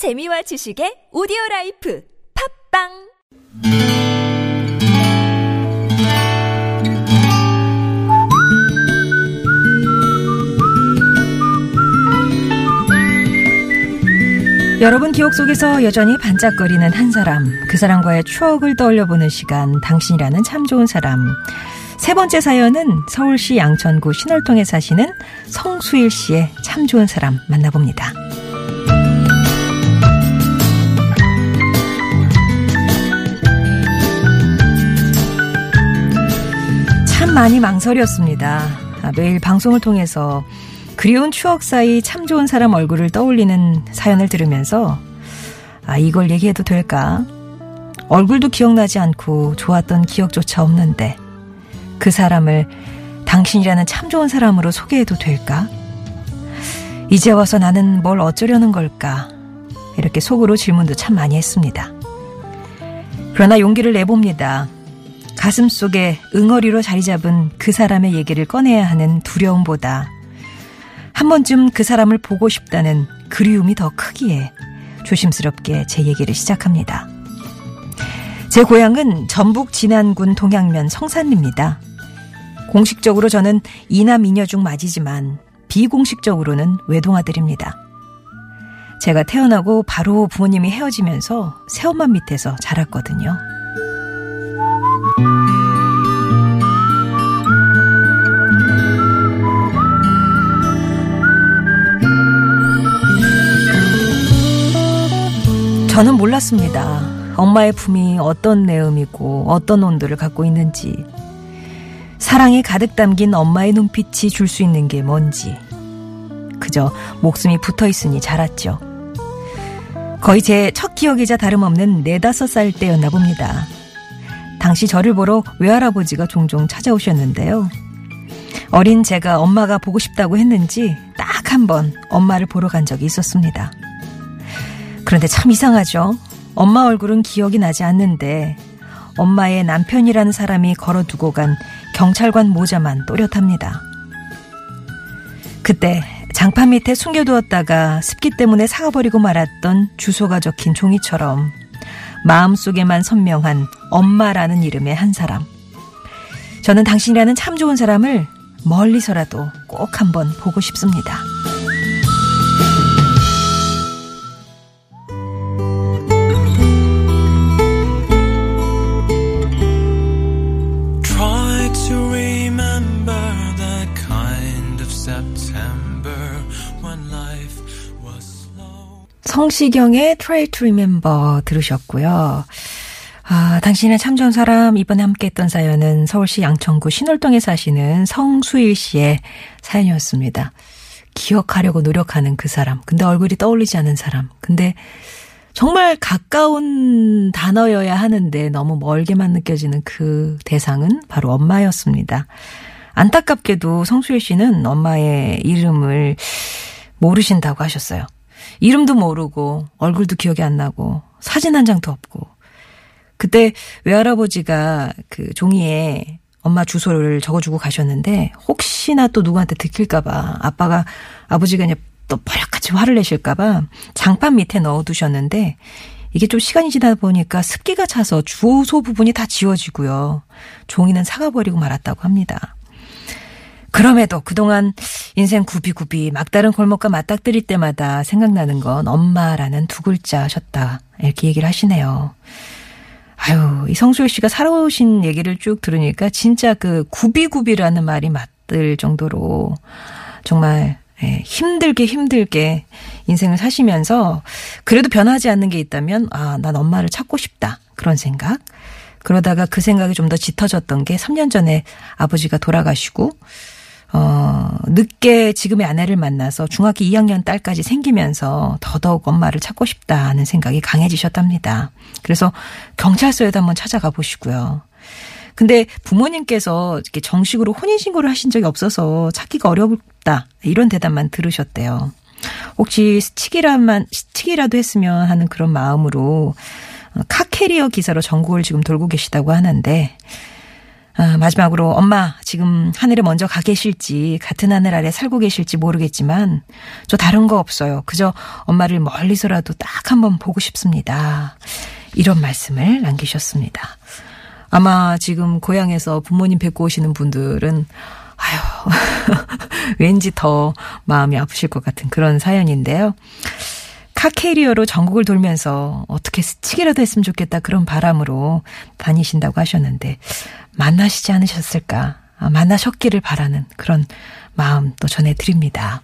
재미와 지식의 오디오 라이프 팟빵 여러분 기억 속에서 여전히 반짝거리는 한 사람, 그 사람과의 추억을 떠올려보는 시간, 당신이라는 참 좋은 사람. 세 번째 사연은 서울시 양천구 신월동에 사시는 성수일 씨의 참 좋은 사람 만나봅니다. 많이 망설였습니다. 아, 매일 방송을 통해서 그리운 추억 사이 참 좋은 사람 얼굴을 떠올리는 사연을 들으면서 아, 이걸 얘기해도 될까? 얼굴도 기억나지 않고 좋았던 기억조차 없는데 그 사람을 당신이라는 참 좋은 사람으로 소개해도 될까? 이제 와서 나는 뭘 어쩌려는 걸까? 이렇게 속으로 질문도 참 많이 했습니다. 그러나 용기를 내봅니다. 가슴 속에 응어리로 자리 잡은 그 사람의 얘기를 꺼내야 하는 두려움보다 한 번쯤 그 사람을 보고 싶다는 그리움이 더 크기에 조심스럽게 제 얘기를 시작합니다. 제 고향은 전북 진안군 동양면 성산리입니다. 공식적으로 저는 이남 이녀 중 맞이지만 비공식적으로는 외동아들입니다. 제가 태어나고 바로 부모님이 헤어지면서 새엄마 밑에서 자랐거든요. 저는 몰랐습니다. 엄마의 품이 어떤 내음이고 어떤 온도를 갖고 있는지, 사랑이 가득 담긴 엄마의 눈빛이 줄 수 있는 게 뭔지, 그저 목숨이 붙어 있으니 자랐죠. 거의 제 첫 기억이자 다름없는 네다섯 살 때였나 봅니다. 당시 저를 보러 외할아버지가 종종 찾아오셨는데요. 어린 제가 엄마가 보고 싶다고 했는지 딱 한 번 엄마를 보러 간 적이 있었습니다. 그런데 참 이상하죠. 엄마 얼굴은 기억이 나지 않는데 엄마의 남편이라는 사람이 걸어두고 간 경찰관 모자만 또렷합니다. 그때 장판 밑에 숨겨두었다가 습기 때문에 사가버리고 말았던 주소가 적힌 종이처럼 마음속에만 선명한 엄마라는 이름의 한 사람. 저는 당신이라는 참 좋은 사람을 멀리서라도 꼭 한번 보고 싶습니다. 성시경의 Try to Remember 들으셨고요. 아, 당신의 참 좋은 사람 이번에 함께 했던 사연은 서울시 양천구 신월동에 사시는 성수일 씨의 사연이었습니다. 기억하려고 노력하는 그 사람. 근데 얼굴이 떠올리지 않는 사람. 근데 정말 가까운 단어여야 하는데 너무 멀게만 느껴지는 그 대상은 바로 엄마였습니다. 안타깝게도 성수일 씨는 엄마의 이름을 모르신다고 하셨어요. 이름도 모르고 얼굴도 기억이 안 나고 사진 한 장도 없고 그때 외할아버지가 그 종이에 엄마 주소를 적어주고 가셨는데 혹시나 또 누구한테 들킬까봐 아빠가 아버지가 이제 또 버럭같이 화를 내실까봐 장판 밑에 넣어두셨는데 이게 좀 시간이 지나다 보니까 습기가 차서 주소 부분이 다 지워지고요. 종이는 사가버리고 말았다고 합니다. 그럼에도 그동안 인생 구비구비 막다른 골목과 맞닥뜨릴 때마다 생각나는 건 엄마라는 두 글자셨다. 이렇게 얘기를 하시네요. 아유, 이 성수일 씨가 살아오신 얘기를 쭉 들으니까 진짜 그 구비구비라는 말이 맞들 정도로 정말 예, 힘들게 힘들게 인생을 사시면서 그래도 변하지 않는 게 있다면 아, 난 엄마를 찾고 싶다. 그런 생각. 그러다가 그 생각이 좀 더 짙어졌던 게 3년 전에 아버지가 돌아가시고 어, 늦게 지금의 아내를 만나서 중학교 2학년 딸까지 생기면서 더더욱 엄마를 찾고 싶다는 생각이 강해지셨답니다. 그래서 경찰서에도 한번 찾아가 보시고요. 근데 부모님께서 이렇게 정식으로 혼인신고를 하신 적이 없어서 찾기가 어렵다. 이런 대답만 들으셨대요. 혹시 스치기라만, 스치기라도 했으면 하는 그런 마음으로 카캐리어 기사로 전국을 지금 돌고 계시다고 하는데, 아, 마지막으로 엄마 지금 하늘에 먼저 가 계실지 같은 하늘 아래 살고 계실지 모르겠지만 저 다른 거 없어요. 그저 엄마를 멀리서라도 딱 한번 보고 싶습니다. 이런 말씀을 남기셨습니다. 아마 지금 고향에서 부모님 뵙고 오시는 분들은 아유 왠지 더 마음이 아프실 것 같은 그런 사연인데요. 카캐리어로 전국을 돌면서 어떻게 스치기라도 했으면 좋겠다 그런 바람으로 다니신다고 하셨는데 만나시지 않으셨을까? 아, 만나셨기를 바라는 그런 마음 또 전해드립니다.